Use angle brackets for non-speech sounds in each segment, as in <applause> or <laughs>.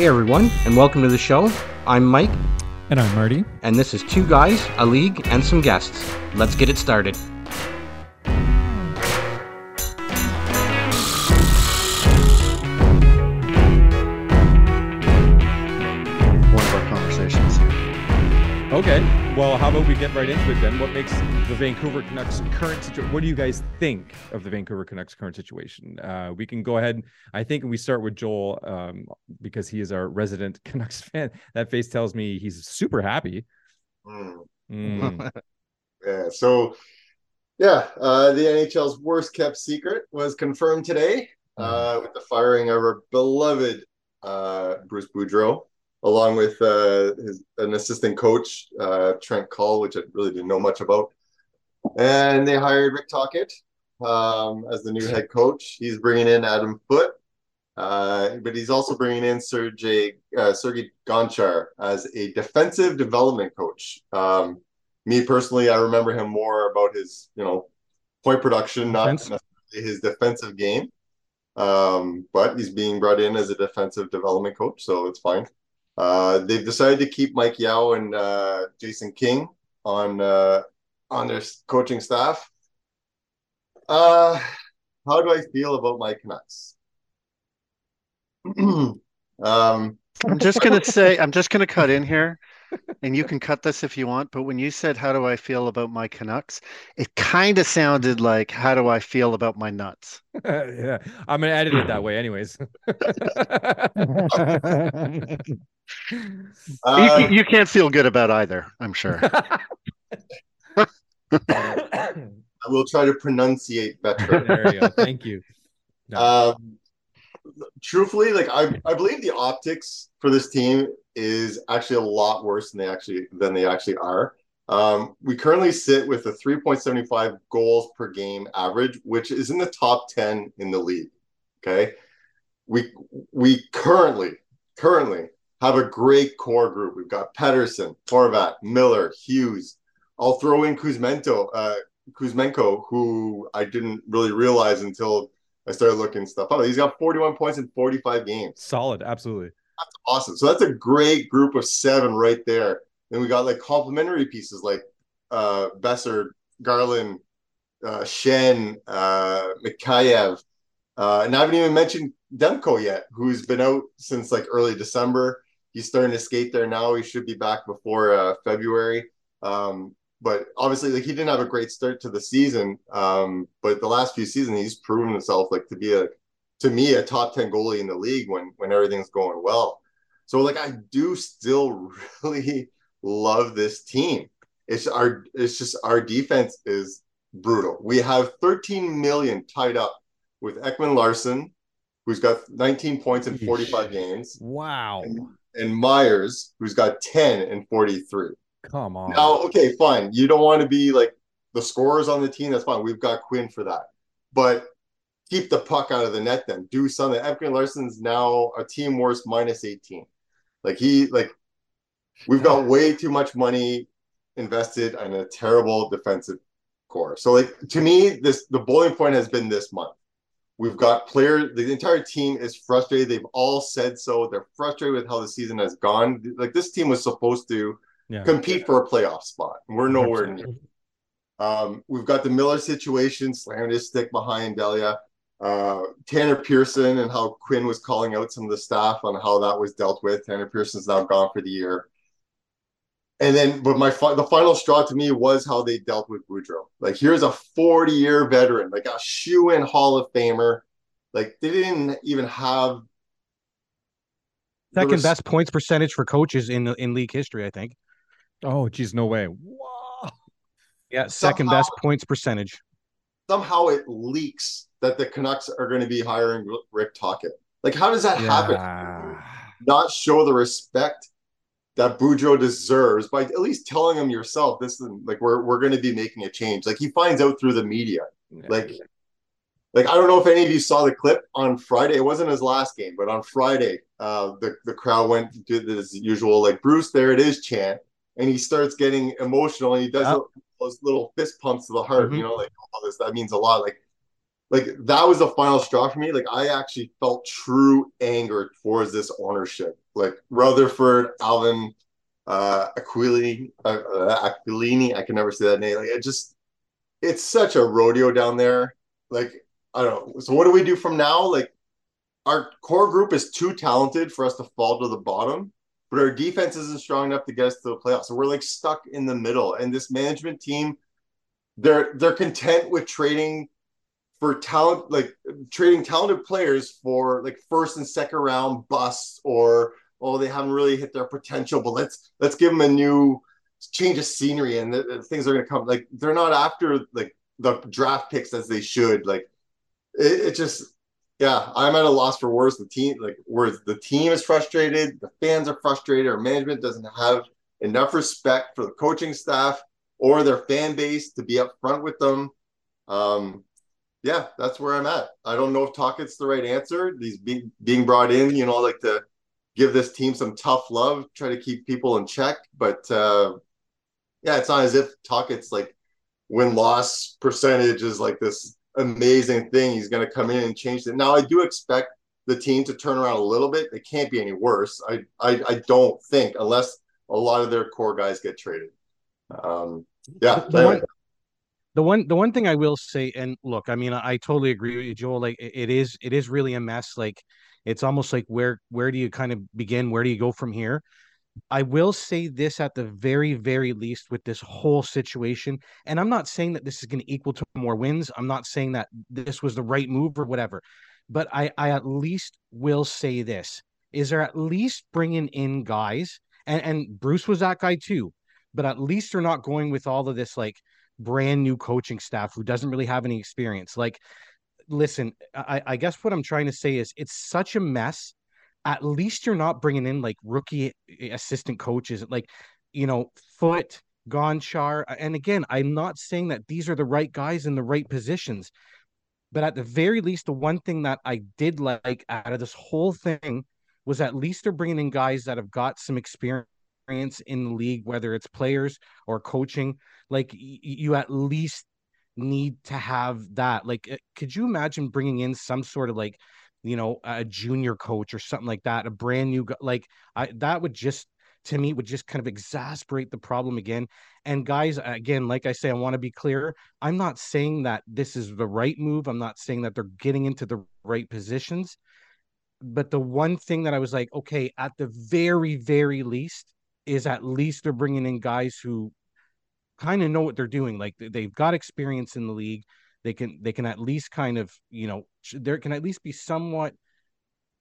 Hey everyone, and welcome to the show. I'm Mike, And I'm Marty. and this is Two Guys, a League, and some guests. Let's get it started. Okay. Well, how about we get right into it then? What makes the Vancouver Canucks current situation? What do you guys think of the Vancouver Canucks current situation? Uh, we can go ahead. I think we start with Joel um, because he is our resident <laughs> Canucks fan. That face tells me he's super happy. Mm. Mm. <laughs> Yeah. So, yeah, uh, the NHL's worst kept secret was confirmed today uh, with the firing of our beloved uh, Bruce Boudreau, along with uh, his an assistant coach uh, Trent Cull, which I really didn't know much about. And they hired Rick Tocchet um, as the new head coach. He's bringing in Adam Foote. Uh, but he's also bringing in Sergey uh, Sergey Gonchar as a defensive development coach. Um, me personally, I remember him more about his, you know, point production, not Defense. necessarily his defensive game. Um, but he's being brought in as a defensive development coach, so it's fine. Uh, they've decided to keep Mike Yeo and uh, Jason King on uh, on their coaching staff. Uh, how do I feel about my Canucks? <clears throat> um, I'm just gonna say, I'm just gonna cut in here, and you can cut this if you want. But when you said, "How do I feel about my Canucks?" it kind of sounded like, "How do I feel about my nuts?" <laughs> yeah, I'm gonna edit it that way, anyways. <laughs> you, uh, can, you can't feel good about either. I'm sure. <laughs> I will try to pronunciate better. there you go. Thank you. No. Um, truthfully, like I, I believe the optics for this team is actually a lot worse than they actually than they actually are. Um, we currently sit with a 3.75 goals per game average, which is in the top 10 in the league. Okay, we we currently currently have a great core group. We've got Pettersson, Horvat, Miller, Hughes. I'll throw in Kuzmento, uh, Kuzmenko, who I didn't really realize until I started looking stuff up. He's got 41 points in 45 games. Solid, absolutely. Awesome. So that's a great group of seven right there. Then we got like complementary pieces like uh, Boeser, Garland, uh, Shen, uh, Mikheyev. Uh, and I haven't even mentioned Demko yet, who's been out since like early December. He's starting to skate there now. He should be back before uh, February. Um, but obviously, like he didn't have a great start to the season. Um, but the last few seasons, he's proven himself like to be a, to me, a top ten goalie in the league when when everything's going well. So like I do still <laughs> really love this team. It's our it's just our defense is brutal. We have 13 million tied up with Ekman Larsson, who's got 19 points in 45 games, Wow. and Myers, who's got 10 in 43. Come on. Now, okay, fine. You don't want to be like the scorers on the team. That's fine. We've got Quinn for that. But keep the puck out of the net then. Do something. Ekman Larsson's now a team worst minus 18. Like he like we've got way too much money invested in a terrible defensive core. So like to me, this the bowling point has been this month. We've got players, the entire team is frustrated. They've all said so. They're frustrated with how the season has gone. Like this team was supposed to yeah. compete for a playoff spot. and We're nowhere near. Um, we've got the Miller situation, slamming his stick behind Delia. Uh, Tanner Pearson and how Quinn was calling out some of the staff on how that was dealt with. Tanner Pearson's now gone for the year. And then, but my fi- the final straw to me was how they dealt with Boudreau. Like, here's a 40 year veteran, like a shoe in Hall of Famer. Like, they didn't even have Second best points percentage for coaches in in league history, I think. Oh, geez, no way. Wow. Yeah, second Somehow- best points percentage. somehow it leaks that the Canucks are going to be hiring Rick Tocchet. Like, how does that happen? Not show the respect that Boudreau deserves by at least telling him yourself, this is like we're we're going to be making a change. Like he finds out through the media. Like, like I don't know if any of you saw the clip on Friday. It wasn't his last game, but on Friday, uh, the the crowd went to do this usual like Bruce, there it is chant, and he starts getting emotional and he does Yeah. those little fist pumps to the heart. Mhm. You know, like all this that means a lot. Like, like that was the final straw for me. Like I actually felt true anger towards this ownership like Rutherford, Allvin, uh, Aquilini, uh, uh, Aquilini. I can never say that name. Like it just, it's such a rodeo down there. Like I don't know. So what do we do from now? Like our core group is too talented for us to fall to the bottom, but our defense isn't strong enough to get us to the playoffs. So we're like stuck in the middle. And this management team, they're they're content with trading for talent, like trading talented players for like first and second round busts, or oh they haven't really hit their potential, but let's let's give them a new change of scenery and the, the things are going to come. Like they're not after like the draft picks as they should. Like it, it just yeah, I'm at a loss for words. The team, like, where the team is frustrated, the fans are frustrated, our management doesn't have enough respect for the coaching staff or their fan base to be upfront with them. Um, yeah, that's where I'm at. I don't know if Tocchet's the right answer. He's being being brought in, you know, like to give this team some tough love, try to keep people in check. But uh, yeah, it's not as if Tocchet's like win loss percentage is like this amazing thing. He's going to come in and change it. Now, I do expect the team to turn around a little bit. It can't be any worse. I, I, I don't think, unless a lot of their core guys get traded. Um, yeah. The one, the one, the one thing I will say, and look, I mean, I, I totally agree with you, Joel. Like, it, it is, it is really a mess. Like, it's almost like where, where do you kind of begin? Where do you go from here? I will say this at the very, very least with this whole situation. And I'm not saying that this is going to equal to more wins. I'm not saying that this was the right move or whatever. But I, I at least will say this is there at least bringing in guys, and, and Bruce was that guy too, but at least they're not going with all of this like brand new coaching staff who doesn't really have any experience. Like, listen, I, I guess what I'm trying to say is it's such a mess at least you're not bringing in like rookie assistant coaches, like, you know, Foot, Gonchar. And again, I'm not saying that these are the right guys in the right positions, but at the very least, the one thing that I did like out of this whole thing was at least they're bringing in guys that have got some experience in the league, whether it's players or coaching. Like, you at least need to have that. Like, uh, could you imagine bringing in some sort of like you know, a junior coach or something like that, a brand new like I that would just to me would just kind of exasperate the problem again. And guys, again, like I say, I want to be clear. I'm not saying that this is the right move. I'm not saying that they're getting into the right positions. But the one thing that I was like, okay, at the very, very least, is at least they're bringing in guys who kind of know what they're doing. Like they've got experience in the league they can they can at least kind of you know there can at least be somewhat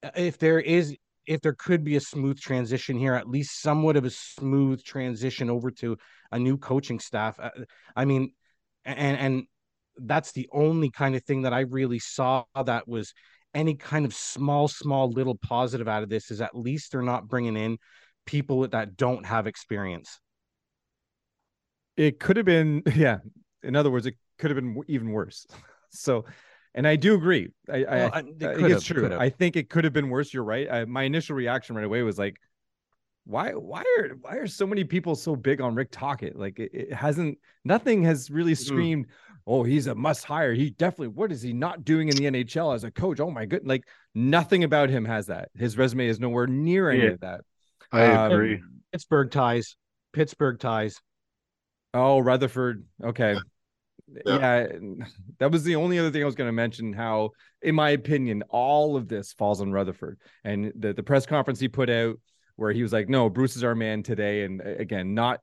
uh, if there is if there could be a smooth transition here at least somewhat of a smooth transition over to a new coaching staff. Uh, i mean and and that's the only kind of thing that i really saw that was any kind of small small little positive out of this is at least they're not bringing in people that don't have experience. It could have been <laughs> yeah in other words it could have been even worse. <laughs> so, and I do agree. I, well, I, I think it's true. I think it could have been worse. You're right. I, my initial reaction right away was like, why, why are, why are so many people so big on Rick Tocchet? Like it, it hasn't, nothing has really mm-hmm. screamed, mm. oh, he's a must hire. He definitely, what is he not doing in the NHL as a coach? Oh my good. Like nothing about him has that. His resume is nowhere near any yeah. of that. I um, agree. Pittsburgh ties, Pittsburgh ties. Oh, Rutherford. Okay yeah. yeah. <laughs> that was the only other thing I was going to mention. How, in my opinion, all of this falls on Rutherford and the the press conference he put out where he was like, "No, Bruce is our man today," and again, not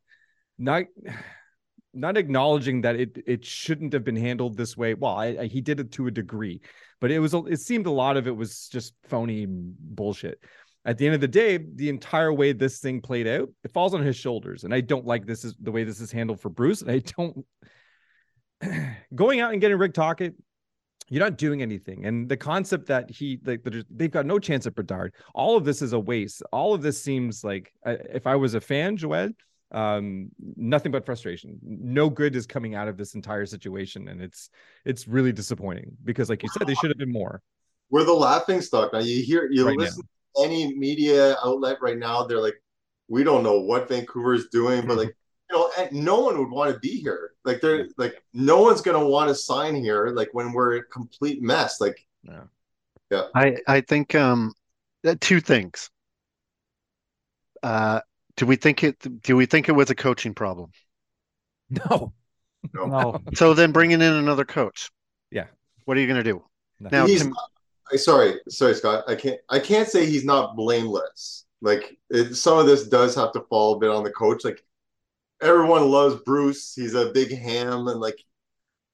not <sighs> not acknowledging that it it shouldn't have been handled this way. Well, I, I, he did it to a degree, but it was it seemed a lot of it was just phony bullshit. At the end of the day, the entire way this thing played out, it falls on his shoulders, and I don't like this is the way this is handled for Bruce, and I don't <clears throat> going out and getting Rick Tocchet, you're not doing anything. And the concept that he like they've got no chance at Bedard. All of this is a waste. All of this seems like if I was a fan, Joed, um, nothing but frustration. No good is coming out of this entire situation, and it's it's really disappointing because, like you said, they should have been more. We're the laughing stock now. You hear you right listen any media outlet right now. They're like, we don't know what Vancouver is doing, but like you know, and no one would want to be here. Like they're like no one's gonna want to sign here. Like when we're a complete mess. Like yeah, yeah. I I think um, two things. Uh, do we think it? Do we think it was a coaching problem? No. No, So then bringing in another coach. Yeah. What are you going to do? Nothing. Now, he's to- not, sorry, sorry, Scott. I can't. I can't say he's not blameless. Like it, some of this does have to fall a bit on the coach. Like everyone loves Bruce. He's a big ham, and like,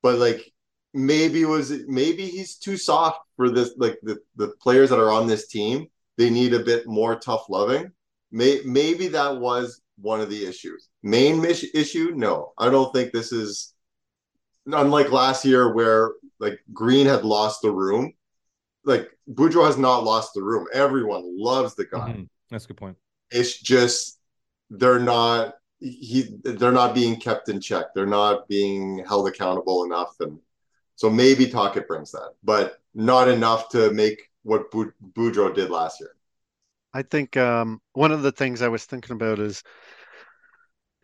but like maybe was it maybe he's too soft for this. Like the the players that are on this team, they need a bit more tough loving. May, maybe that was one of the issues. Main issue, no, I don't think this is. Unlike last year, where like Green had lost the room, like Boudreau has not lost the room. Everyone loves the guy. Mhm. That's a good point. It's just they're not he they're not being kept in check. They're not being held accountable enough, and so maybe Tocchet brings that, but not enough to make what Bu- Boudreau did last year. I think um, one of the things I was thinking about is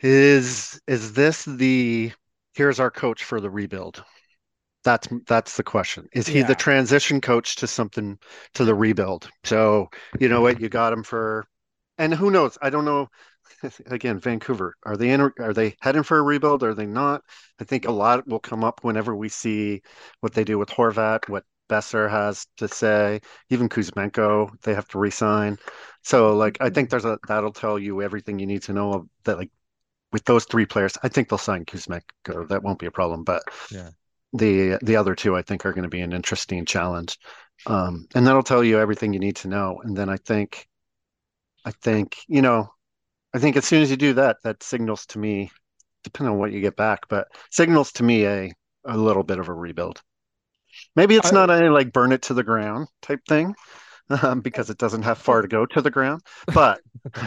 is is this the here's our coach for the rebuild? That's that's the question. Is he Yeah. the transition coach to something to the rebuild? So you know what you got him for, and who knows? I don't know. <laughs> Again, Vancouver are they in? Are they heading for a rebuild? Are they not? I think a lot will come up whenever we see what they do with Horvat, what Boeser has to say, even Kuzmenko, they have to resign. So like I think there's a that'll tell you everything you need to know of that like with those three players, I think they'll sign Kuzmenko. That won't be a problem. But Yeah. the the other two I think are going to be an interesting challenge. Um, and that'll tell you everything you need to know. And then I think I think, you know, I think as soon as you do that, that signals to me, depending on what you get back, but signals to me a a little bit of a rebuild. Maybe it's I- not a like burn it to the ground type thing, <laughs> um, because it doesn't have far to go to the ground. But <laughs>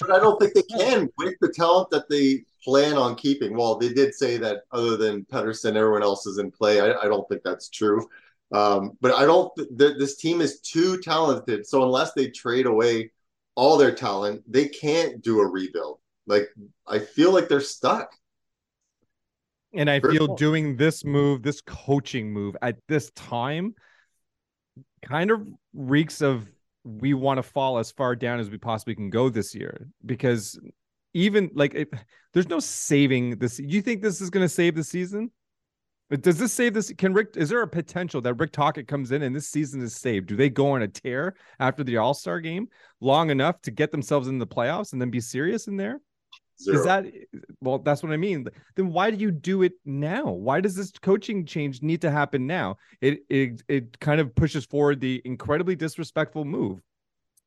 But I don't think they can with the talent that they plan on keeping. Well, they did say that other than Pettersson, everyone else is in play. I, I don't think that's true. Um, but I don't. Th- this team is too talented. So unless they trade away all their talent, they can't do a rebuild. Like I feel like they're stuck. And I First feel doing this move, this coaching move at this time, kind of reeks of we want to fall as far down as we possibly can go this year. Because even like, it, there's no saving this. You think this is going to save the season? But does this save this? Can Rick? Is there a potential that Rick Tocchet comes in and this season is saved? Do they go on a tear after the All Star game long enough to get themselves in the playoffs and then be serious in there? Zero. Is that well? That's what I mean. Then why do you do it now? Why does this coaching change need to happen now? It it it kind of pushes forward the incredibly disrespectful move.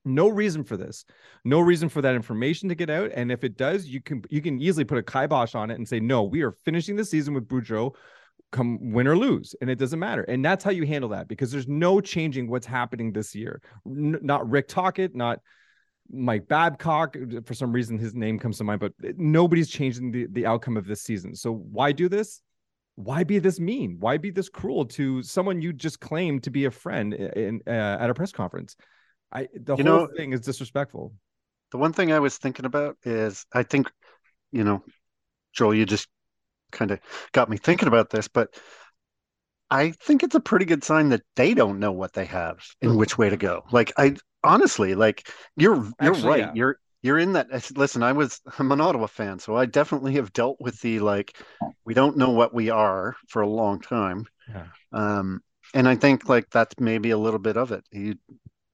No reason for this. No reason for that information to get out. And if it does, you can you can easily put a kibosh on it and say, no, we are finishing the season with Boudreau, come win or lose, and it doesn't matter. And that's how you handle that because there's no changing what's happening this year. N- not Rick Tocchet not Mike Babcock. Uh, for some reason, his name comes to mind, but uh, nobody's changing the, the outcome of this season. So why do this? Why be this mean? Why be this cruel to someone you just claimed to be a friend uh, in, uh, at a press conference? I the You whole know- thing is disrespectful. the one thing I was thinking about is I think, you know, Joel, you just kind of got me thinking about this, but I think it's a pretty good sign that they don't know what they have and which way to go. Like I honestly, like you're you're Actually, right. yeah. You're you're in that. Listen, I was <laughs> I'm an Ottawa fan, so I definitely have dealt with the like we don't know what we are for a long time. Yeah. Um, and I think like that's maybe a little bit of it. You,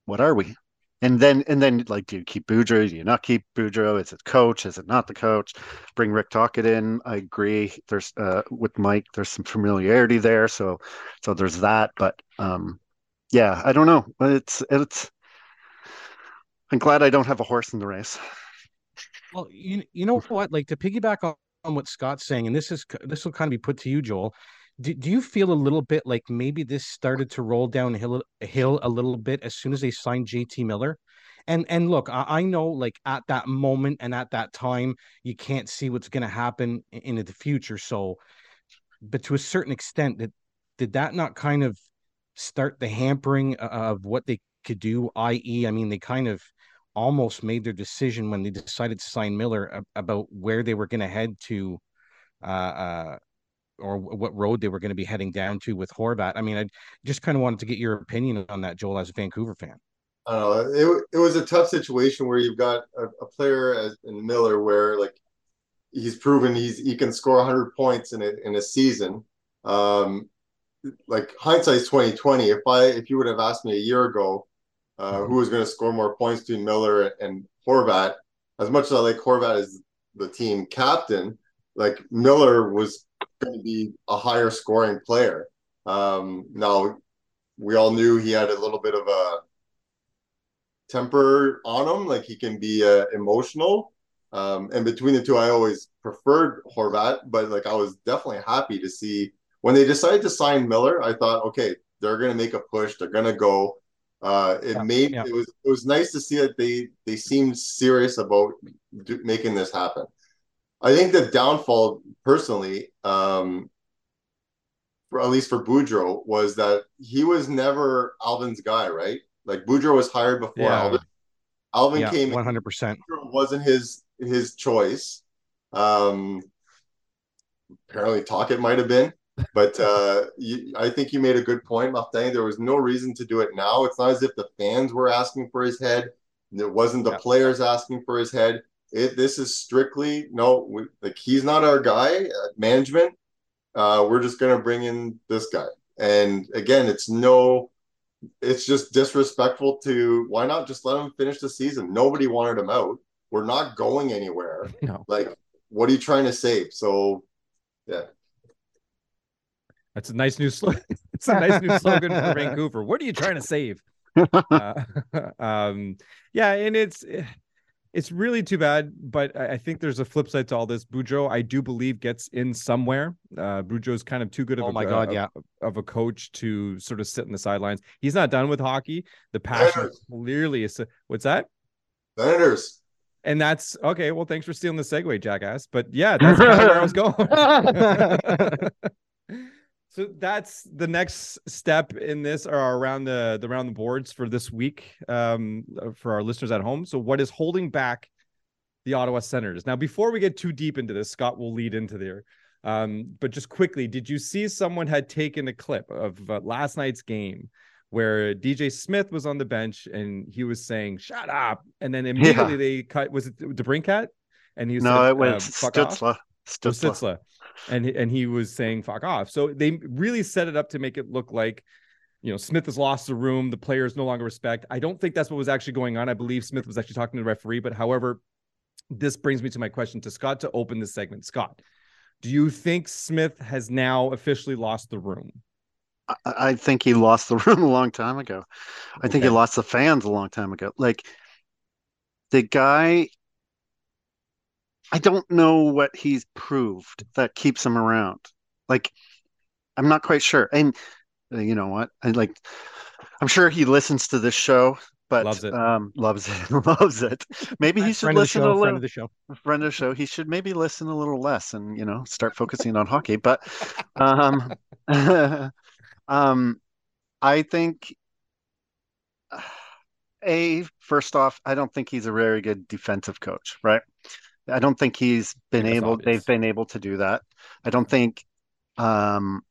what are we? And then and then like do you keep Boudreau? Do you not keep Boudreau? Is it coach? Is it not the coach? Bring Rick Tocchet in. I agree. There's uh with Mike, there's some familiarity there. So so there's that. But um yeah, I don't know. It's it's I'm glad I don't have a horse in the race. Well, you you know what? Like to piggyback on what Scott's saying, and this is this will kind of be put to you, Joel. Do, do you feel a little bit like maybe this started to roll downhill hill a little bit as soon as they signed JT Miller? And and look, I, I know like at that moment and at that time, you can't see what's going to happen in, into the future. So, but to a certain extent, that did that not kind of start the hampering of what they could do? I.e., I mean, they kind of almost made their decision when they decided to sign Miller about where they were going to head to, uh, uh, or what road they were going to be heading down to with Horvat. I mean, I just kind of wanted to get your opinion on that, Joel, as a Vancouver fan. I don't know. It, it was a tough situation where you've got a, a player as in Miller where like he's proven he's he can score 100 points in a in a season. Um, like hindsight's 2020. If I if you would have asked me a year ago uh, who was going to score more points between Miller and Horvat, as much as I like Horvat as the team captain, like Miller was going to be a higher scoring player. Um, now we all knew he had a little bit of a temper on him, like he can be uh, emotional. Um, and between the two, I always preferred Horvat, but like I was definitely happy to see when they decided to sign Miller. I thought, okay, they're going to make a push. They're going to go. Uh, it yeah, made yeah. it was it was nice to see that they they seemed serious about do, making this happen. I think the downfall, personally, um, for at least for Boudreau, was that he was never Allvin's guy, right? Like Boudreau was hired before yeah. Allvin. Allvin yeah, came one hundred percent. Wasn't his his choice. Um, apparently, Tocchet might have been, but uh, <laughs> you, I think you made a good point, Martin. There was no reason to do it now. It's not as if the fans were asking for his head. It wasn't the yeah. players asking for his head. It, this is strictly no, we, like he's not our guy. Uh, management, uh, we're just gonna bring in this guy. And again, it's no, it's just disrespectful to why not just let him finish the season? Nobody wanted him out. We're not going anywhere. No. Like, what are you trying to save? So, yeah. That's a nice new slogan. <laughs> it's a nice new slogan for <laughs> Vancouver. What are you trying to save? Uh, <laughs> um, yeah, and it's it's really too bad, but I think there's a flip side to all this. Boudreau, I do believe, gets in somewhere. Uh, is kind of too good of oh a, my God, uh, yeah. of a coach to sort of sit in the sidelines. He's not done with hockey. The passion clearly is. What's that? Senators. And that's okay. Well, thanks for stealing the segue, jackass. But yeah, that's where I was <laughs> going. <laughs> So that's the next step in this or around the, the around the boards for this week um, for our listeners at home. So what is holding back the Ottawa Senators? Now, before we get too deep into this, Scott will lead into there. Um, but just quickly, did you see someone had taken a clip of uh, last night's game where DJ Smith was on the bench and he was saying "Shut up," and then immediately yeah. they cut. Was it DeBrincat? And he was no, it went um. Stützle. Stützle and and he was saying fuck off. So they really set it up to make it look like you know Smith has lost the room, the players no longer respect. I don't think that's what was actually going on. I believe Smith was actually talking to the referee, but however, this brings me to my question to Scott to open this segment. Scott, do you think Smith has now officially lost the room? I, I think he lost the <laughs> room a long time ago. I okay. think he lost the fans a long time ago. Like the guy I don't know what he's proved that keeps him around. Like, I'm not quite sure. And uh, you know what? I like. I'm sure he listens to this show, but loves it. Um, loves it. <laughs> loves it. Maybe he should friend listen show, a little. Friend of the show. Friend of the show. He should maybe listen a little less and you know start focusing on hockey. But, um, <laughs> um, I think. A first off, I don't think he's a very good defensive coach, right? I don't think he's been able. They've been able to do that. I don't think um,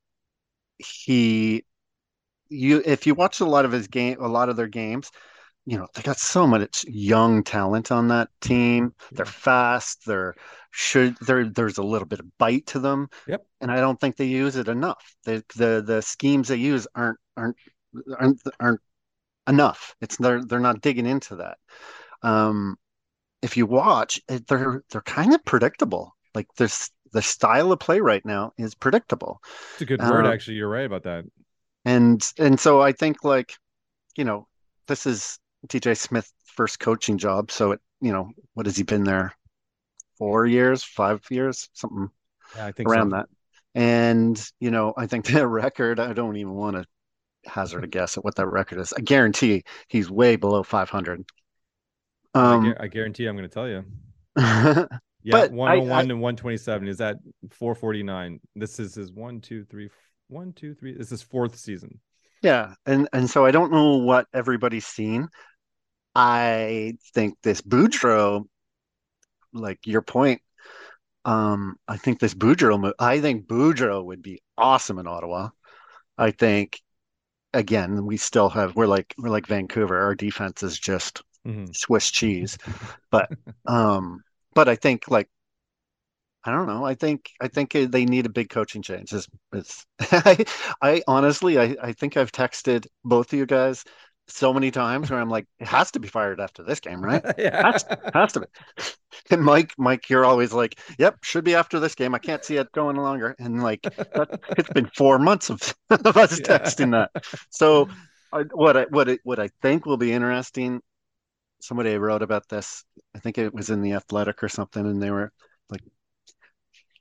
he. You if you watch a lot of his game, a lot of their games, you know they got so much young talent on that team. They're fast. They're should there there's a little bit of bite to them. Yep. And I don't think they use it enough. The the the schemes they use aren't aren't aren't aren't enough. It's they're they're not digging into that. Um, if you watch, they're they're kind of predictable. Like this, the style of play right now is predictable. It's a good word, um, actually. You're right about that. And and so I think like, you know, this is DJ Smith's first coaching job. So it, you know, what has he been there? Four years, five years, something yeah, I think around so. that. And you know, I think <laughs> the record. I don't even want to hazard a guess at what that record is. I guarantee he's way below 500. Um, I, I, guarantee I'm going to tell you. <laughs> yeah, 101 I, I, and 127 is at 449. This is his one, two, three, one, two, three. This is fourth season. Yeah, and and so I don't know what everybody's seen. I think this Boudreau, like your point, um, I think this Boudreau, I think Boudreau would be awesome in Ottawa. I think again, we still have we're like we're like Vancouver. Our defense is just Mhm. Swiss cheese. <laughs> But um, but I think like I don't know. I think I think they need a big coaching change. It's, it's <laughs> I, I honestly I, I think I've texted both of you guys so many times where I'm like, it has to be fired after this game, right? <laughs> yeah. Has, has to be. And Mike, Mike, you're always like, "Yep, should be after this game. I can't see it going longer." And like, that, it's been four months of, of us Yeah. texting that. So, I, what I what I, what I think will be interesting. Somebody wrote about this. I think it was in the Athletic or something, and they were like,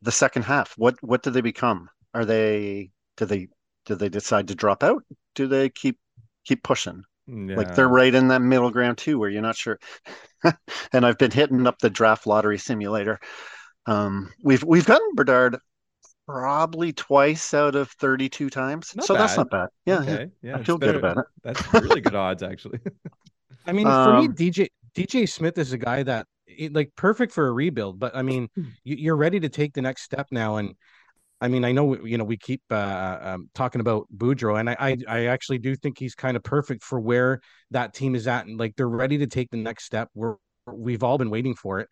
the second half. What what do they become? Are they do they do they decide to drop out? Do they keep keep pushing? Like they're right in that middle ground too, where you're not sure. <laughs> and I've been hitting up the draft lottery simulator. Um, we've we've gotten Bedard probably twice out of 32 times, Not so that's not bad. Yeah, yeah. okay. Yeah. I feel good about it. That's really good odds, actually. <laughs> I mean, for me, Um, DJ DJ Smith is a guy that like perfect for a rebuild. But I mean, Hmm. you, you're ready to take the next step now, and I mean, I know you know we keep uh, um, talking about Boudreau, and I, I I actually do think he's kind of perfect for where that team is at, and like they're ready to take the next step. We're we've all been waiting for it.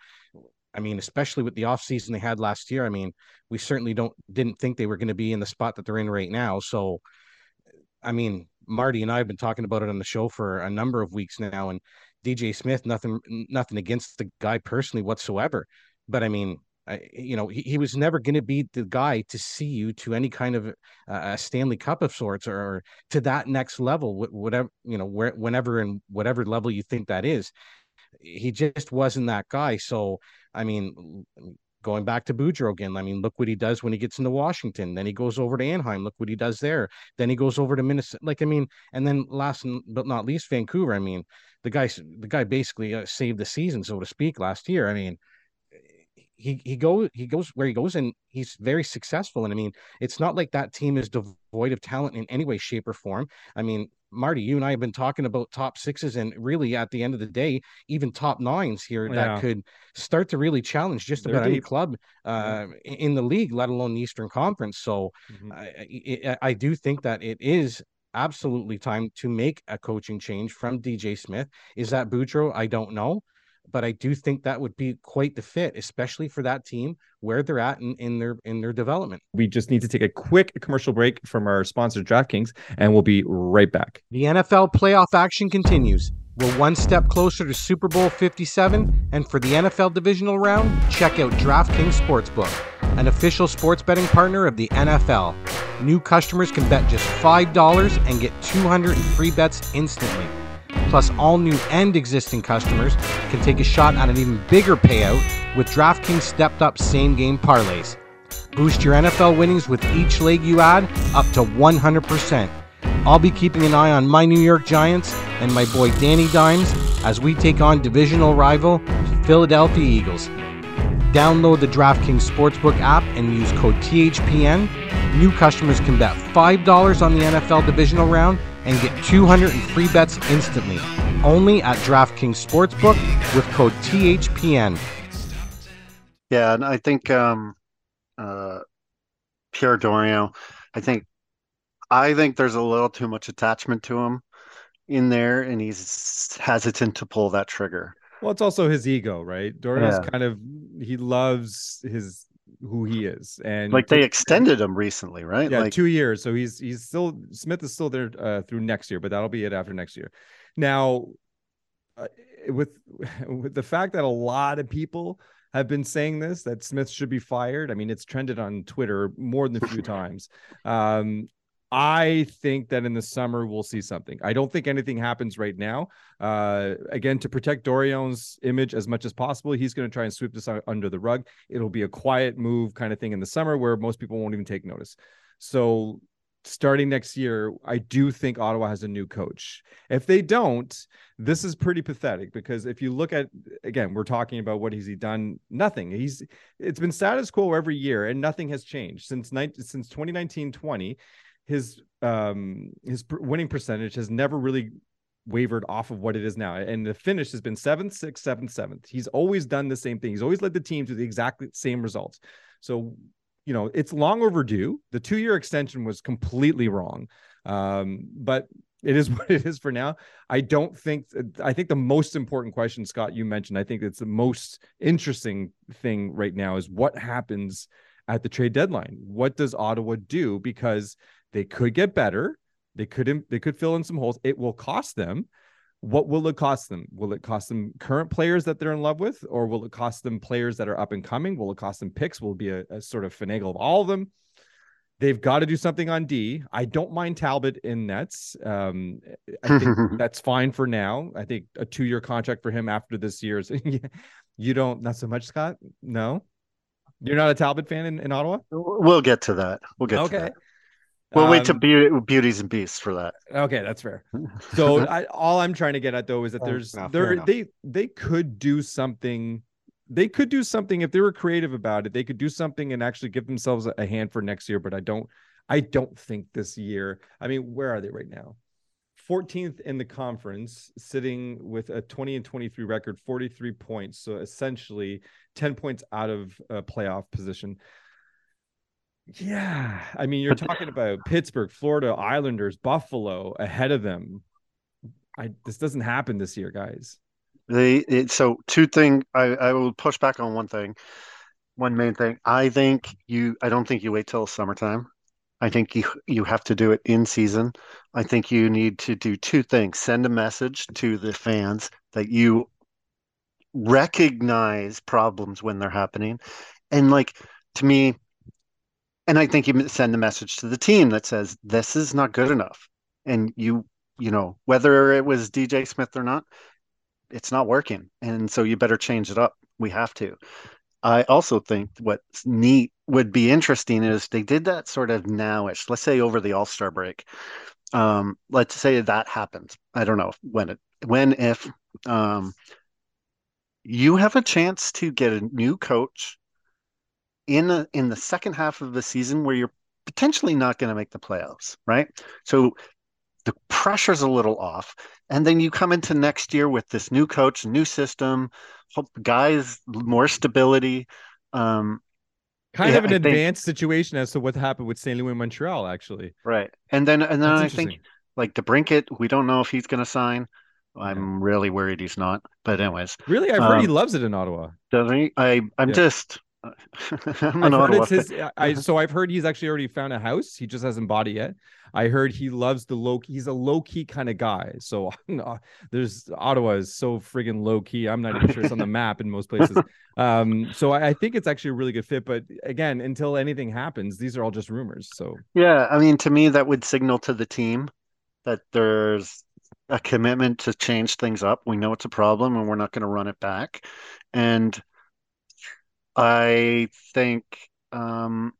I mean, especially with the offseason they had last year. I mean, we certainly don't didn't think they were going to be in the spot that they're in right now. So, I mean, Marty and I have been talking about it on the show for a number of weeks now, and DJ Smith, nothing, nothing against the guy personally whatsoever, but I mean, I, you know, he, he was never going to be the guy to see you to any kind of uh, a Stanley Cup of sorts or, or to that next level, whatever you know, where whenever and whatever level you think that is. He just wasn't that guy. So, I mean, going back to Boudreau again, I mean, look what he does when he gets into Washington. Then he goes over to Anaheim. Look what he does there. Then he goes over to Minnesota. Like, I mean, and then last but not least, Vancouver. I mean, the guy, the guy basically uh, saved the season, so to speak, last year. I mean, he he goes he goes where he goes, and he's very successful. And I mean, it's not like that team is devoid of talent in any way, shape, or form. I mean, Marty, you and I have been talking about top sixes, and really, at the end of the day, even top nines here Yeah. that could start to really challenge just They're about any club uh, in the league, let alone the Eastern Conference. So, Mhm. I, I, I do think that it is absolutely time to make a coaching change from DJ Smith. Is that Boudreau? I don't know. But I do think that would be quite the fit, especially for that team where they're at in, in their in their development. We just need to take a quick commercial break from our sponsor, DraftKings, and we'll be right back. The NFL playoff action continues. We're one step closer to Super Bowl 57, and for the NFL divisional round, check out DraftKings Sportsbook, an official sports betting partner of the NFL. New customers can bet just $5 and get 200 free bets instantly. Plus, all new and existing customers can take a shot at an even bigger payout with DraftKings stepped up same game parlays. Boost your NFL winnings with each leg you add up to 100%. I'll be keeping an eye on my New York Giants and my boy Danny Dimes as we take on divisional rival Philadelphia Eagles. Download the DraftKings Sportsbook app and use code THPN. New customers can bet $5 on the NFL divisional round and get 200 in free bets instantly. Only at DraftKings Sportsbook with code THPN. Yeah, and I think um, uh, Pierre Dorion, I think, I think there's a little too much attachment to him in there, and he's hesitant to pull that trigger. Well, it's also his ego, right? Dorion's Yeah. kind of he loves his who he is, and Like they extended him recently, right? yeah, like, two years. So he's he's still Smith is still there uh, through next year, but that'll be it after next year. Now, uh, with <laughs> with the fact that a lot of people have been saying this that Smith should be fired. I mean, it's trended on Twitter more than a few <laughs> times. Um, I think that in the summer we'll see something. I don't think anything happens right now. Uh, again, to protect Dorion's image as much as possible, he's going to try and sweep this under the rug. It'll be a quiet move kind of thing in the summer where most people won't even take notice. So, starting next year, I do think Ottawa has a new coach. If they don't, this is pretty pathetic because if you look at again, we're talking about what has he done? Nothing. He's it's been status quo every year and nothing has changed since 19, since 2019-20 his um his winning percentage has never really wavered off of what it is now and the finish has been seventh sixth seventh seventh he's always done the same thing he's always led the team to the exact same results so you know it's long overdue the two year extension was completely wrong Um, but it is <laughs> what it is for now. I don't think I think the most important question, Scott, you mentioned, I think it's the most interesting thing right now is what happens at the trade deadline. What does Ottawa do? Because they could get better. They couldn't. they could fill in some holes. It will cost them. What will it cost them? Will it cost them current players that they're in love with, or will it cost them players that are up and coming? Will it cost them picks? Will it be a, a sort of finagle of all of them? They've got to do something on D. I don't mind Talbot in nets. Um, I think <laughs> that's fine for now. I think a two-year contract for him after this year's. <laughs> you don't not so much, Scott. No, you're not a Talbot fan in, in Ottawa. We'll get to that. We'll get okay. to that. We'll um, wait to be- beauties and beasts for that. Okay, that's fair. <laughs> So I, all I'm trying to get at though is that oh, there's no, there they they could do something they could do something if they were creative about it. They could do something and actually give themselves a hand for next year. But I don't, I don't think this year. I mean, where are they right now? 14th in the conference, sitting with a 20 and 23 record, 43 points. So essentially 10 points out of a playoff position. Yeah. I mean, you're talking about Pittsburgh, Florida, Islanders, Buffalo ahead of them. I this doesn't happen this year, guys. They it, so two thing. I I will push back on one thing. One main thing. I think you. I don't think you wait till summertime. I think you you have to do it in season. I think you need to do two things. Send a message to the fans that you recognize problems when they're happening. And like to me, and I think you send a message to the team that says this is not good enough. And you, you know, whether it was DJ Smith or not, it's not working. And so you better change it up. We have to. I also think what's neat would be interesting is they did that sort of nowish let's say over the all-star break. Um, let's say that happens. I don't know when it when if um, you have a chance to get a new coach in a, in the second half of the season where you're potentially not going to make the playoffs right so the pressure's a little off. And then you come into next year with this new coach, new system, guys, more stability. Um, kind yeah, of an I advanced think, situation as to what happened with St. Louis and Montreal, actually. Right. And then and then That's I think like DeBrincat, we don't know if he's going to sign. I'm yeah. really worried he's not. But anyways, really, I've um, heard he um, loves it in Ottawa. Doesn't he? I I'm yeah. just I'm an Ottawa. His, I, <laughs> so I've heard he's actually already found a house. He just hasn't bought it yet. I heard he loves the low. Key, he's a low key kind of guy. So <laughs> there's Ottawa is so friggin' low key. I'm not even sure it's on the <laughs> map in most places. Um, so I, I, think it's actually a really good fit. But again, until anything happens, these are all just rumors. So yeah, I mean, to me, that would signal to the team that there's a commitment to change things up. We know it's a problem, and we're not going to run it back. And I think um,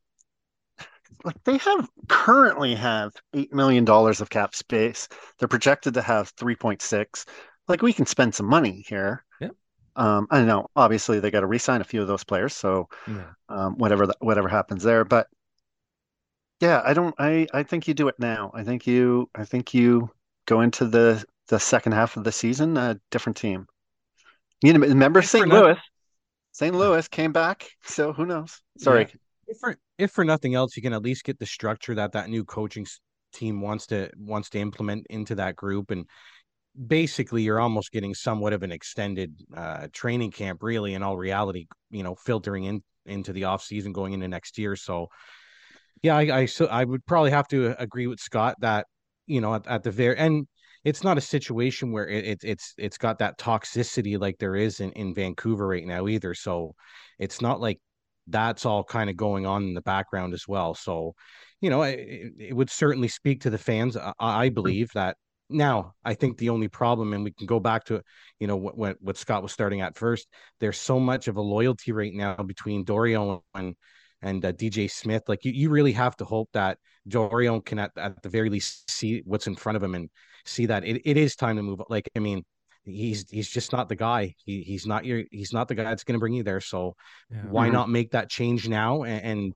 like they have currently have eight million dollars of cap space. They're projected to have three point six. Like we can spend some money here. Yeah. Um, I know. Obviously, they got to re-sign a few of those players. So, yeah. um, whatever the, whatever happens there, but yeah, I don't. I I think you do it now. I think you. I think you go into the the second half of the season a different team. You know, remember St. Louis? St. Louis came back, so who knows? Sorry. Yeah if for if for nothing else, you can at least get the structure that that new coaching team wants to wants to implement into that group, and basically you're almost getting somewhat of an extended uh, training camp, really. In all reality, you know, filtering in into the off season going into next year. So, yeah, I I, so I would probably have to agree with Scott that you know at, at the very and it's not a situation where it, it, it's it's got that toxicity like there is in, in Vancouver right now either. So it's not like that's all kind of going on in the background as well. So, you know, it, it would certainly speak to the fans. I, I, believe that now. I think the only problem, and we can go back to, you know, what, what what Scott was starting at first. There's so much of a loyalty right now between Dorion and and uh, DJ Smith. Like you, you really have to hope that Dorion can at, at the very least see what's in front of him and see that it, it is time to move. Like I mean, he's he's just not the guy. He he's not your he's not the guy that's going to bring you there. So yeah. why mm-hmm. not make that change now? And, and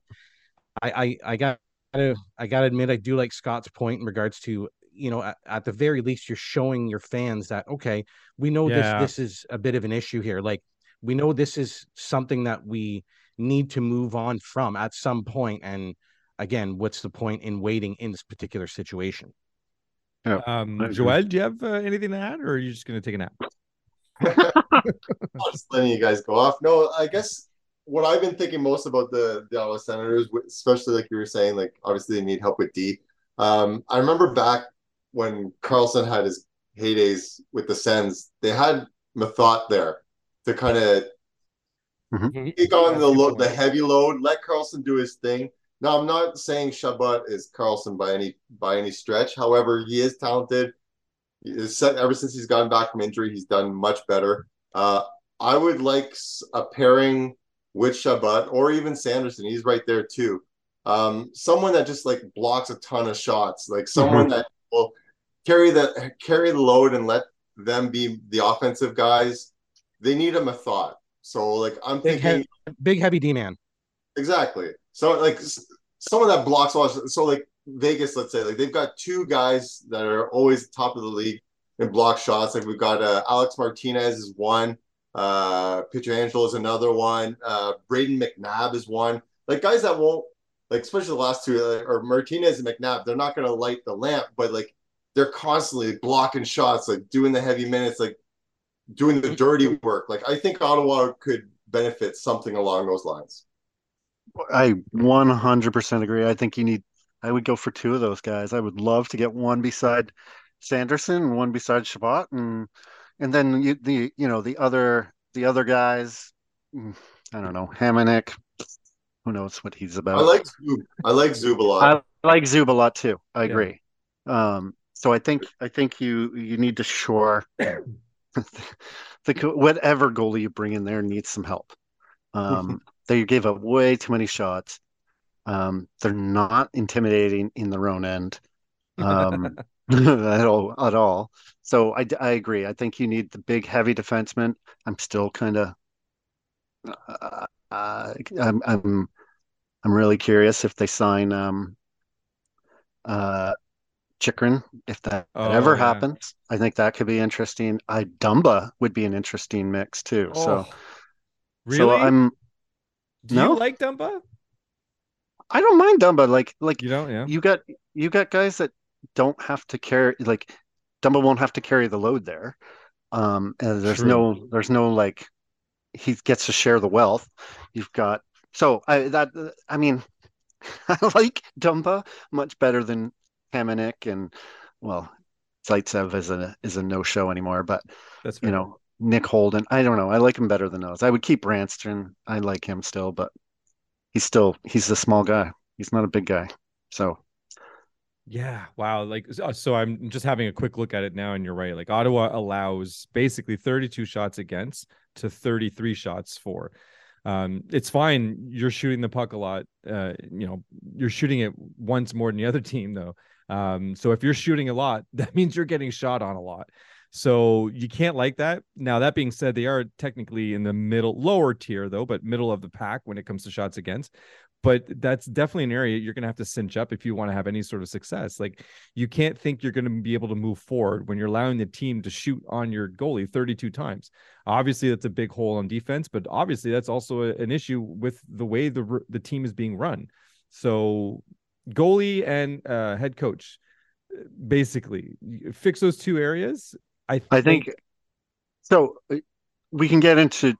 I I I got to I got to admit I do like Scott's point in regards to you know at, at, the very least you're showing your fans that okay we know yeah. this this is a bit of an issue here like we know this is something that we need to move on from at some point and again what's the point in waiting in this particular situation Yeah, Um, Joel, do you have uh, anything to add, or are you just going to take a nap? <laughs> I'm just letting you guys go off. No, I guess what I've been thinking most about the the Ottawa Senators, especially like you were saying, like obviously they need help with D. Um, I remember back when Karlsson had his heydays with the Sens, they had Methot there to kind of take on the lo- the heavy load, let Karlsson do his thing. Now, I'm not saying Chabot is Karlsson by any by any stretch. However, he is talented. He is set, ever since he's gotten back from injury, he's done much better. Uh, I would like a pairing with Chabot or even Sanderson. He's right there too. Um, someone that just like blocks a ton of shots, like someone that will carry the carry the load and let them be the offensive guys. They need him a Methot. So like I'm Big, thinking heavy, big heavy D man. Exactly. So like s- of that blocks all. So like Vegas, let's say, like they've got two guys that are always top of the league in block shots. Like we've got uh, Alex Martinez is one, uh, Pietrangelo is another one, uh, Brayden McNabb is one. Like guys that won't like, especially the last two, uh, or Martinez and McNabb, they're not going to light the lamp, but like they're constantly blocking shots, like doing the heavy minutes, like doing the dirty work. Like I think Ottawa could benefit something along those lines. I 100% agree. I think you need, I would go for two of those guys. I would love to get one beside Sanderson and one beside Chabot and and then you, the you know the other the other guys mm, I don't know Hamonic who knows what he's about I like Zub. I like Zub a lot. I like Zub a lot too. I Yeah. agree. Um, so I think I think you you need to shore <coughs> the whatever goalie you bring in there needs some help. Um, they gave up way too many shots. Um, they're not intimidating in their own end um, <laughs> <laughs> at all. At all. So I, I agree. I think you need the big, heavy defenseman. I'm still kind of. Uh, uh, I'm I'm I'm really curious if they sign um, uh, Chychrun, if that Oh, ever yeah. happens. I think that could be interesting. I Dumba would be an interesting mix too. So Oh, really? so I'm Do no? you like Dumba? I don't mind Dumba. Like like You don't, yeah. you got you got guys that don't have to carry like Dumba won't have to carry the load there. Um, and there's True. no there's no like he gets to share the wealth. You've got so I that I mean <laughs> I like Dumba much better than Hamonic and well Zaitsev is a is a no show anymore, but That's you know Nick Holden I don't know I like him better than those. I would keep Brannstrom. I like him still, but he's still he's a small guy. He's not a big guy. So Yeah, wow. Like so, I'm just having a quick look at it now and you're right. Like Ottawa allows basically 32 shots against to 33 shots for. Um it's fine you're shooting the puck a lot. Uh you know, you're shooting it once more than the other <laughs> team though. Um so if you're shooting a lot, <laughs> that means you're getting shot on a lot. So you can't like that. Now that being said, they are technically in the middle lower tier though, but middle of the pack when it comes to shots against but that's definitely an area you're going to have to cinch up if you want to have any sort of success. Like you can't think you're going to be able to move forward when you're allowing the team to shoot on your goalie 32 times. Obviously, that's a big hole on defense, but obviously that's also a- an issue with the way the the team is being run. So goalie and uh, head coach, basically fix those two areas. I think, I think so. uh, We can get into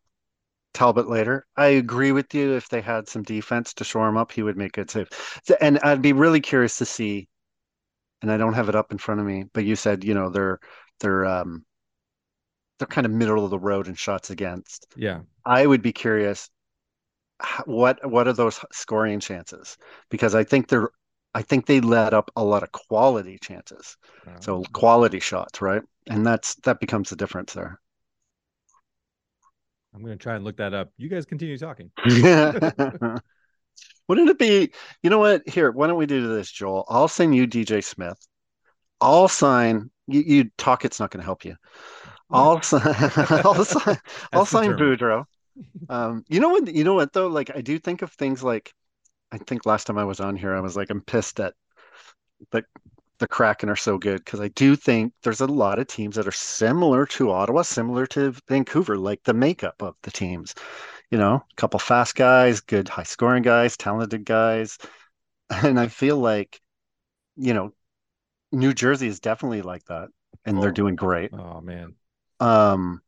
Talbot later. I agree with you. If they had some defense to shore him up, he would make good save. So- And I'd be really curious to see. And I don't have it up in front of me, but you said you know they're they're um they're kind of middle of the road in shots against. yeah, I would be curious what what are those scoring chances? Because I think they're I think they let up a lot of quality chances. So quality shots, right? And that's that becomes the difference there. I'm going to try and look that up. You guys continue talking. <laughs> <laughs> Wouldn't it be, you know what? Here, why don't we do this, Joel? I'll send you DJ Smith. I'll sign you, you talk it's not going to help you. I'll <laughs> sign I'll sign I'll sign. Boudreau. Um, you know what you know what though? Like I do think of things like I think last time I was on here, I was like, I'm pissed at the the Kraken are so good because I do think there's a lot of teams that are similar to Ottawa, similar to Vancouver, like the makeup of the teams. You know, a couple fast guys, good high scoring guys, talented guys. <laughs> And I feel like, you know, New Jersey is definitely like that, and they're Oh. doing great. Oh man. Um,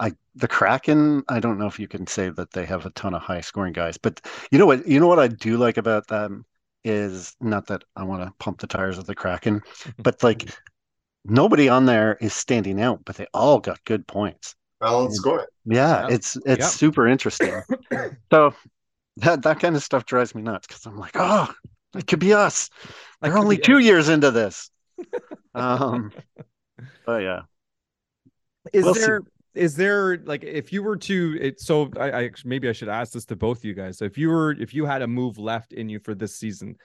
I the Kraken. I don't know if you can say that they have a ton of high scoring guys, but you know what? You know what I do like about them is not that I want to pump the tires of the Kraken, <laughs> but like nobody on there is standing out, but they all got good points. Balanced scoring. Yeah, Yeah. it's it's Yeah. super interesting. <coughs> so that that kind of stuff drives me nuts because I'm like, oh, it could be us. That They're only two us. years into this. <laughs> um, but yeah, Is We'll see. Is there like if you were to it so I, I maybe I should ask this to both of you guys. So if you were if you had a move left in you for this season,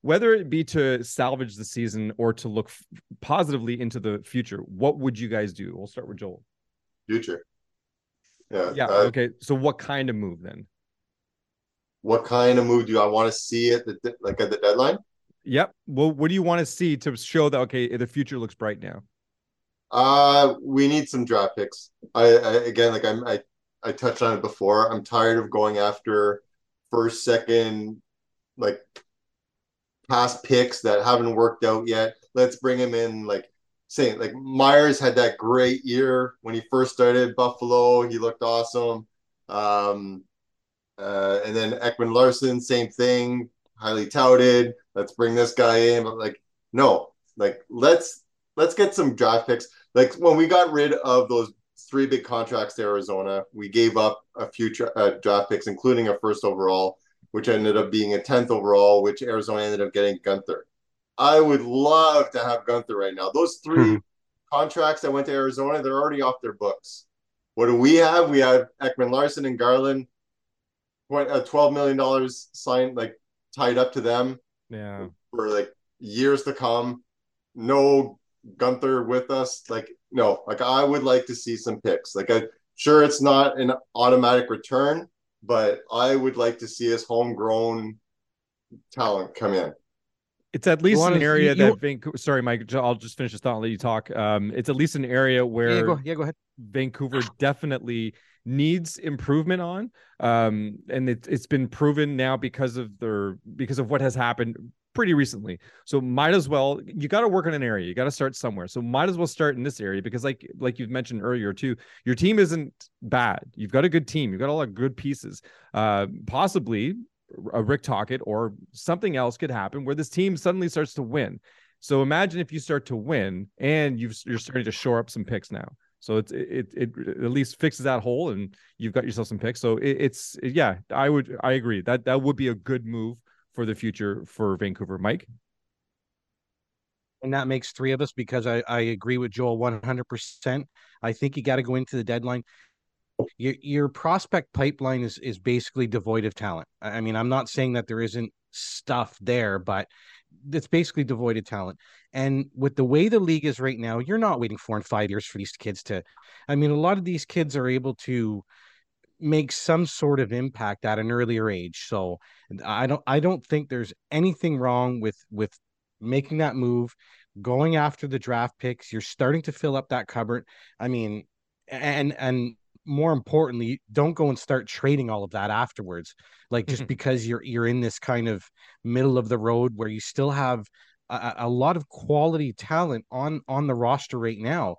whether it be to salvage the season or to look f- positively into the future, what would you guys do? We'll start with Joel. Future. Yeah. Yeah. uh, okay. So what kind of move then? what kind of move do I want to see at the de- like at the deadline? Yep. Well, what do you want to see to show that okay, the future looks bright now? Uh, we need some draft picks. I, I again, like I'm, I, I touched on it before. I'm tired of going after first, second, like past picks that haven't worked out yet. Let's bring him in. Like saying, like Myers had that great year when he first started Buffalo. He looked awesome. Um, uh, and then Ekman Larsson, same thing, highly touted. Let's bring this guy in. But like, no, like let's let's get some draft picks. Like when we got rid of those three big contracts to Arizona, we gave up a few uh, draft picks, including a first overall, which ended up being a tenth overall, which Arizona ended up getting Guenther. I would love to have Guenther right now. Those 3 contracts that went to Arizona, they're already off their books. What do we have? We have Ekman Larsson and Garland, what, uh, twelve million dollars signed, like tied up to them Yeah. for like years to come. No Guenther with us. Like, no, like I would like to see some picks. Like, I sure it's not an automatic return, but I would like to see his homegrown talent come in. It's at least wanna- an area you- you- that Vancouver. Sorry, Mike. I'll just finish this thought and let you talk. Um, it's at least an area where Yeah, go, yeah, go ahead. Vancouver definitely needs improvement on. Um, and it, it's been proven now because of their because of what has happened pretty recently. So might as well you got to work on an area. You got to start somewhere. So might as well start in this area because like like you've mentioned earlier too, your team isn't bad. You've got a good team. You've got a lot of good pieces. Uh, possibly a Rick Tocchet or something else could happen where this team suddenly starts to win. So imagine if you start to win and you've, you're starting to shore up some picks now. So it's it, it it at least fixes that hole and you've got yourself some picks. So it, it's yeah, I would I agree that that would be a good move for the future for Vancouver. Mike, and that makes three of us because I, I agree with Joel 100%. I think you got to go into the deadline. Your, your prospect pipeline is, is basically devoid of talent. I mean, I'm not saying that there isn't stuff there, but it's basically devoid of talent. And with the way the league is right now, you're not waiting four and five years for these kids to. I mean, a lot of these kids are able to make some sort of impact at an earlier age. So I don't I don't think there's anything wrong with with making that move, going after the draft picks. You're starting to fill up that cupboard. I mean, and and more importantly, don't go and start trading all of that afterwards. Like just because you're you're in this kind of middle of the road where you still have a, a lot of quality talent on on the roster right now,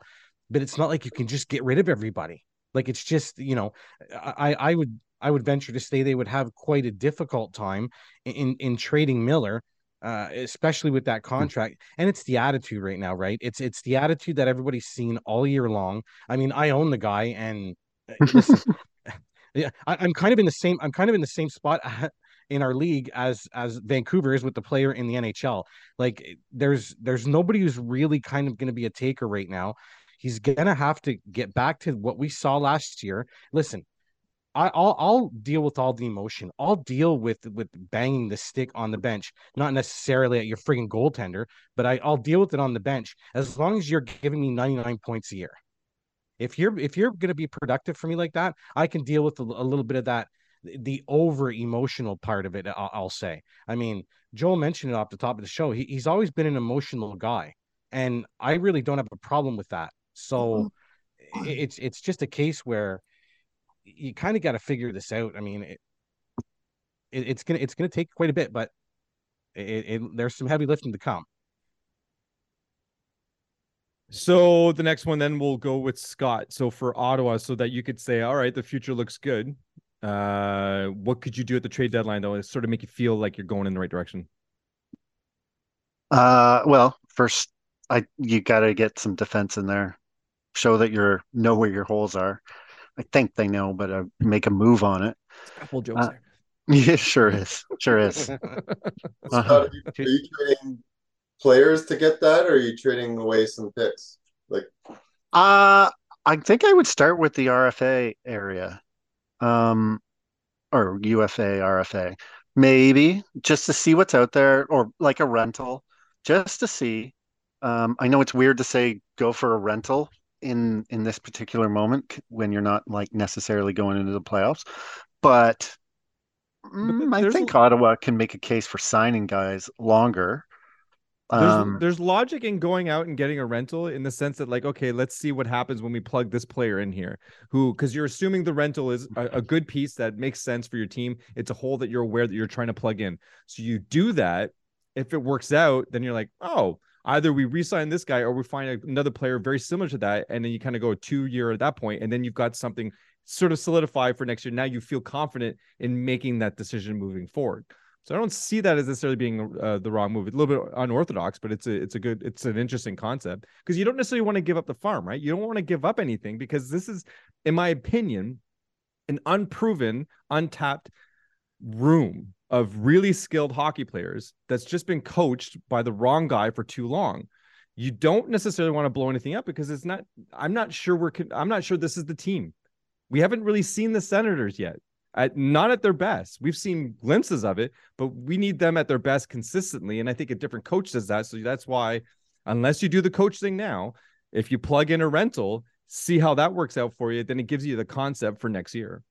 but it's not like you can just get rid of everybody. Like it's just you know, I I would I would venture to say they would have quite a difficult time in in trading Miller uh, especially with that contract. And it's the attitude right now, right? It's it's the attitude that everybody's seen all year long. I mean, I own the guy, and Uh, listen, <laughs> <laughs> yeah, I, I'm kind of in the same. I'm kind of in the same spot. <laughs> In our league, as as Vancouver is with the player in the NHL, like eh, there's there's nobody who's really kind of going to be a taker right now. He's gonna have to get back to what we saw last year. Listen, I, will I'll deal with all the emotion. I'll deal with with banging the stick on the bench, not necessarily at your frigging goaltender, but I, I'll deal with it on the bench as long as you're giving me 99 points a year. If you're if you're going to be productive for me like that, I can deal with a, a little bit of that, the over emotional part of it. I'll, I'll, say. I mean, Joel mentioned it off the top of the show. He, he's always been an emotional guy, and I really don't have a problem with that. So mm-hmm. it's it's just a case where you kind of got to figure this out. I mean, it, it, it's gonna it's gonna take quite a bit, but it, it, there's some heavy lifting to come. So the next one, then we'll go with Scott. So for Ottawa, so that you could say, all right, the future looks good. Uh, what could you do at the trade deadline though, to sort of make you feel like you're going in the right direction? Uh, well, first, I you got to get some defense in there. Show that you're know where your holes are. I think they know, but uh, make a move on it. couple jokes Uh, <laughs> Yeah, sure is, sure is. <laughs> Uh-huh. Scott, are, you, are you trading players to get that, or are you trading away some picks? Like, Uh, I think I would start with the RFA area, um, or UFA, RFA, maybe just to see what's out there, or like a rental, just to see. Um, I know it's weird to say go for a rental in in this particular moment when you're not like necessarily going into the playoffs, but mm, I think a- Ottawa can make a case for signing guys longer. There's, Um, there's logic in going out and getting a rental in the sense that like okay let's see what happens when we plug this player in here who because you're assuming the rental is a, a good piece that makes sense for your team. It's a hole that you're aware that you're trying to plug in. So you do that. If it works out then you're like oh either we re-sign this guy or we find another player very similar to that. And then you kind of go two year at that point and then you've got something sort of solidified for next year. Now you feel confident in making that decision moving forward so I don't see that as necessarily being uh, the wrong move. It's a little bit unorthodox, but it's a it's a good it's an interesting concept because you don't necessarily want to give up the farm, right? You don't want to give up anything because this is, in my opinion, an unproven, untapped room of really skilled hockey players that's just been coached by the wrong guy for too long. You don't necessarily want to blow anything up because it's not. I'm not sure we're. I'm not sure this is the team. We haven't really seen the Senators yet. At, not at their best. We've seen glimpses of it, but we need them at their best consistently. And I think a different coach does that. So that's why, unless you do the coach thing now, if you plug in a rental, see how that works out for you, then it gives you the concept for next year.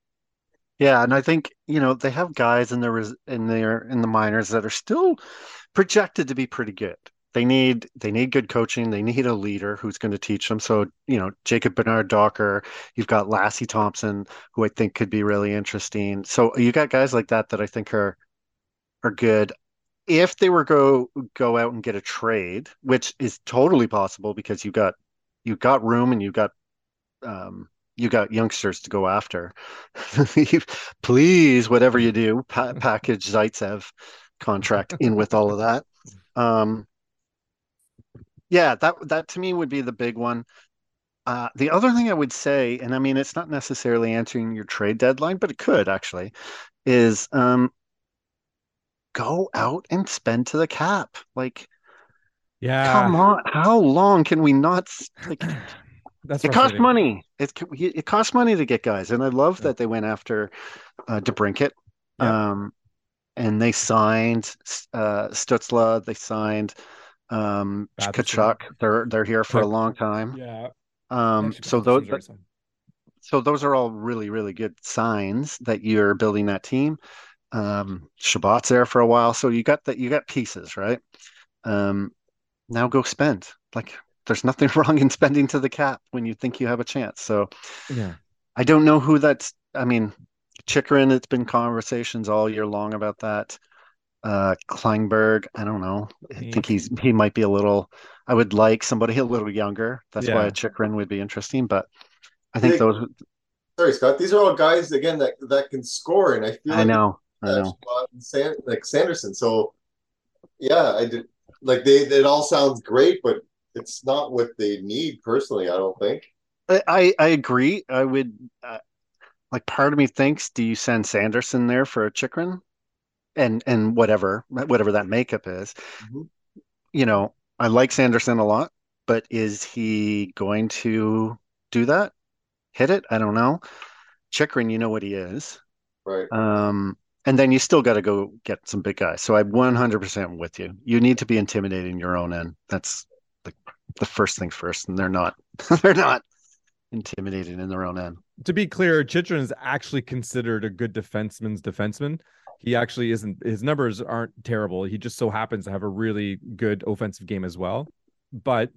Yeah, and I think, you know, they have guys in the in their in the minors that are still projected to be pretty good. They need they need good coaching. They need a leader who's going to teach them. So, you know, Jacob Bernard Docker, you've got Lassi Thomson, who I think could be really interesting. So you got guys like that that I think are are good. If they were go go out and get a trade, which is totally possible because you got you got room and you got um you got youngsters to go after. <laughs> Please, whatever you do, pa- <laughs> package Zaitsev contract in with all of that. <laughs> Um, yeah, that that to me would be the big one. Uh, the other thing I would say, and I mean, it's not necessarily answering your trade deadline, but it could actually, is um, go out and spend to the cap. Like, Yeah. come on, how long can we not like? <clears throat> That's It costs money. It it costs money to get guys, and I love that they went after uh, DeBrincat. Yeah. Um, and they signed uh, Stützle. They signed um, Batherson. Tkachuk. They're they're here for a long time. Yeah. Um, so those so those are all really really good signs that you're building that team. Um, Chabot's there for a while, so you got that you got pieces right. Um, now go spend. Like there's <laughs> nothing wrong in spending to the cap when you think you have a chance. So Yeah. I don't know who that's. I mean, Chychrun. It's been conversations all year long about that. Uh, Klingberg. I don't know. I think he's he might be a little. I would like somebody a little younger. That's why Yeah. a Chychrun would be interesting. But I think They- those. sorry, Scott. These are all guys again that that can score, and I feel I like know. I know. Chabot San, like Sanderson. So yeah, I did like they it all sounds great, but it's not what they need personally. I don't think. I I, I agree. I would. Uh, like part of me thinks, do you send Sanderson there for a Chychrun, and and whatever whatever that makeup is. Mhm. You know, I like Sanderson a lot, but is he going to do that? Hit it? I don't know. Chychrun, you know what he is. Right. Um, and then you still got to go get some big guys. So I'm 100% with you. You need to be intimidating your own end. That's like the first thing first, and they're not. <laughs> they're not intimidating in their own end. to be clear, Chychrun is actually considered a good defenseman's defenseman. He actually isn't. His numbers aren't terrible. He just so happens to have a really good offensive game as well. But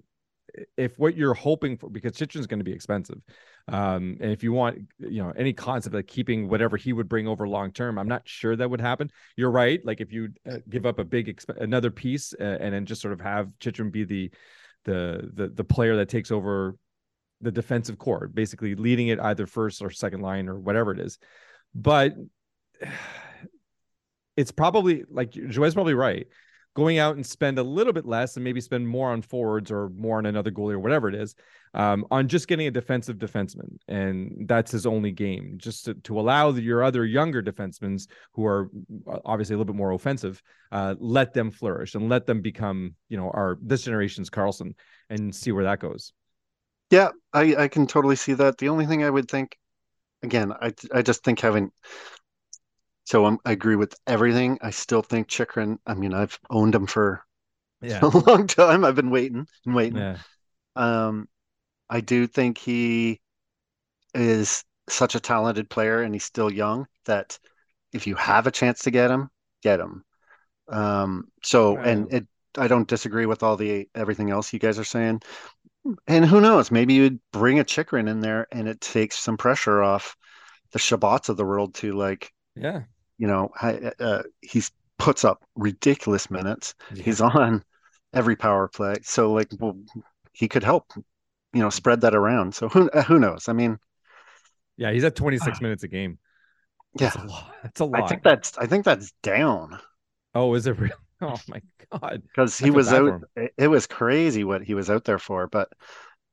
if what you're hoping for, because Chychrun's going to be expensive, um, and if you want, you know, any concept of keeping whatever he would bring over long term, I'm not sure that would happen. You're right. Like if you uh, give up a big exp- another piece uh, and then just sort of have Chitrin be the the the the player that takes over the defensive core, basically leading it either first or second line or whatever it is. But it's probably like Joe's probably right. Going out and spend a little bit less and maybe spend more on forwards or more on another goalie or whatever it is, um, on just getting a defensive defenseman. And that's his only game, just to, to allow the, your other younger defensemen who are uh, obviously a little bit more offensive, uh, let them flourish and let them become, you know, our this generation's Karlsson and see where that goes. Yeah, I, I can totally see that. The only thing I would think, again, I I just think having. So I'm, I agree with everything. I still think Chychrun. I mean, I've owned him for <laughs> Yeah. a long time. I've been waiting and waiting. Yeah. Um, I do think he is such a talented player, and he's still young. That if you have a chance to get him, get him. Um, so, and it, I don't disagree with all the everything else you guys are saying. And who knows? Maybe you'd bring a Chychrun in there, and it takes some pressure off the Chabots of the world to like, Yeah. You know, hi- uh, he's puts up ridiculous minutes. Yeah. He's on every power play, so like, well, he could help, you know, spread that around. So who uh, who knows? I mean, Yeah. He's at 26 minutes a game. yeah, That's a lot. That's a lot. I think that's I think that's down oh, is it real? <laughs> Oh my God. because he was out. It, it was crazy what he was out there for, but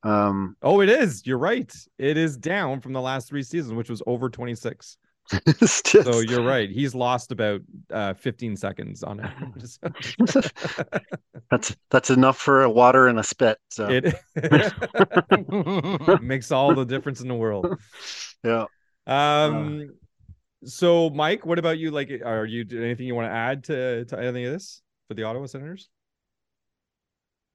um, Oh, it is. You're right. It is down from the last three seasons, which was over 26. <laughs> it's just So you're right. He's lost about uh, 15 seconds on it. <laughs> that's that's enough for a water and a spit. So it <laughs> makes all the difference in the world. yeah. Um, so Mike, what about you? Like, are you anything you want to add to to any of this for the Ottawa Senators?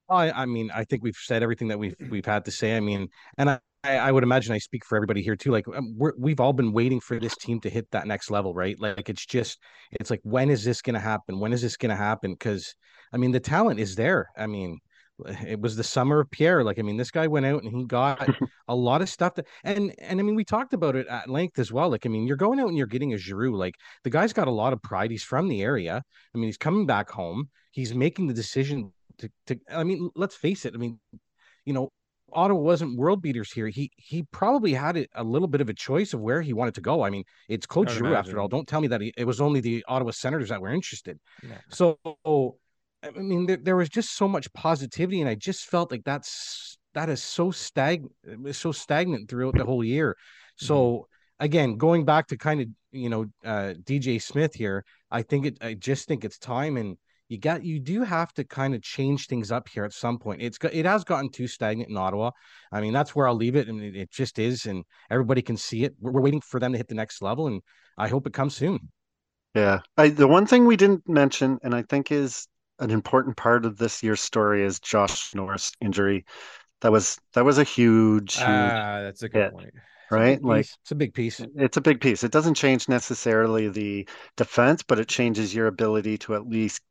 I, I mean, I think we've said everything that we've we've had to say. I mean, and I, I would imagine I speak for everybody here too. Like um, we're, we've all been waiting for this team to hit that next level, right? Like it's just, it's like when is this going to happen? When is this going to happen? Because I mean, the talent is there. I mean, <laughs> it was the summer of Pierre. Like I mean, this guy went out and he got <laughs> a lot of stuff. That, and and I mean, we talked about it at length as well. Like I mean, you're going out and you're getting a Giroux. Like the guy's got a lot of pride. He's from the area. I mean, he's coming back home. He's making the decision to, to I mean, let's face it. I mean, you know, Ottawa wasn't world beaters here. He he probably had a little bit of a choice of where he wanted to go. I mean, it's Coach Giroux after all. Don't tell me that he, it was only the Ottawa Senators that were interested. Yeah. So I mean, there, there was just so much positivity, and I just felt like that's that is so stag so stagnant throughout the whole year. So again, going back to kind of you know uh, DJ Smith here, I think it. I just think it's time, and you got you do have to kind of change things up here at some point. It's it has gotten too stagnant in Ottawa. I mean, that's where I'll leave it, and it, it just is, and everybody can see it. We're, we're waiting for them to hit the next level, and I hope it comes soon. Yeah. I, the one thing we didn't mention, and I think is an important part of this year's story, is Josh Norris injury. That was that was a huge, huge Ah, that's a good hit. point. right? Like Piece. it's a big piece. it's a big piece. It doesn't change necessarily the defense, but it changes your ability to at least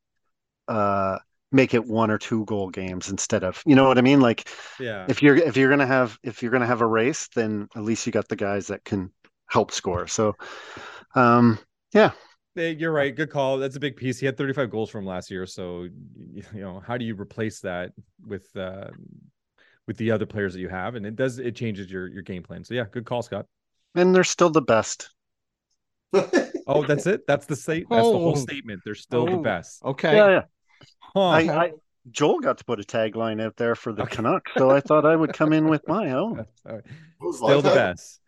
uh make it one or two goal games instead of you know what I mean? Like Yeah. if you're if you're gonna have if you're gonna have a race, then at least you got the guys that can help score. So um yeah. You're right. Good call. That's a big piece. He had 35 goals from last year. So, you know, how do you replace that with uh, with the other players that you have? And it does it changes your your game plan. So yeah, good call, Scott. And they're still the best. <laughs> Oh, that's it. That's the state. That's the whole Oh. statement. They're still the Oh. best. Okay. Yeah, yeah. Huh. I, I Joel got to put a tagline out there for the Okay. Canucks, so I thought I would come in with my <laughs> own. All right. Still the best.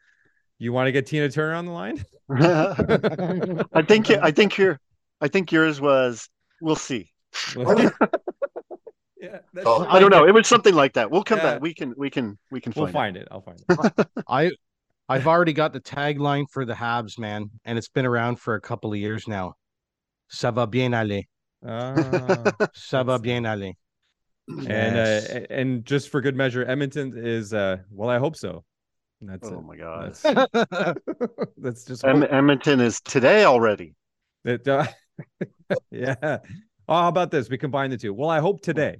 You want to get Tina Turner on the line? <laughs> <laughs> I think you- I think your I think yours was we'll see. yeah, that's- Oh, I don't know. It was something like that. We'll come Yeah. back. We can we can we can we'll find, find it. I'll find it. I I've already got the tagline for the Habs, man, and it's been around for a couple of years now. Ça va bien aller. Ah. <laughs> Ça va bien aller. and Yes. uh, and just for good measure, Edmonton is uh well, I hope so. That's. Oh it. my god. That's, <laughs> that's just Em- Edmonton is today already. It, uh, <laughs> yeah. Oh, how about this? We combine the two. Well, I hope today.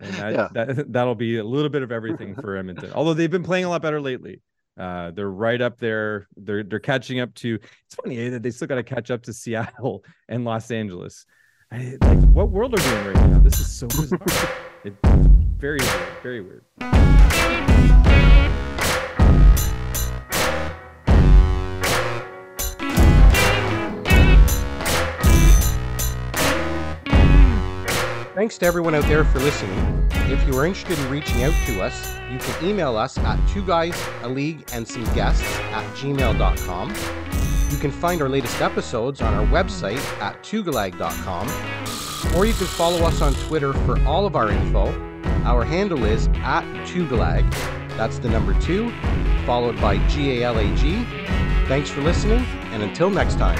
And that, Yeah. that that'll be a little bit of everything for Edmonton. Although they've been playing a lot better lately. Uh, they're right up there. They're they're catching up to. It's funny eh, that they still got to catch up to Seattle and Los Angeles. I, like, what world are we in right now? This is so bizarre. <laughs> it, Very weird. Very weird. Thanks to everyone out there for listening. If you are interested in reaching out to us, you can email us at two guys, a league, and some guests at gmail.com. You can find our latest episodes on our website at tugalag.com, or you can follow us on Twitter for all of our info. Our handle is at tugalag. That's the number two, followed by G A L A G. Thanks for listening, and until next time.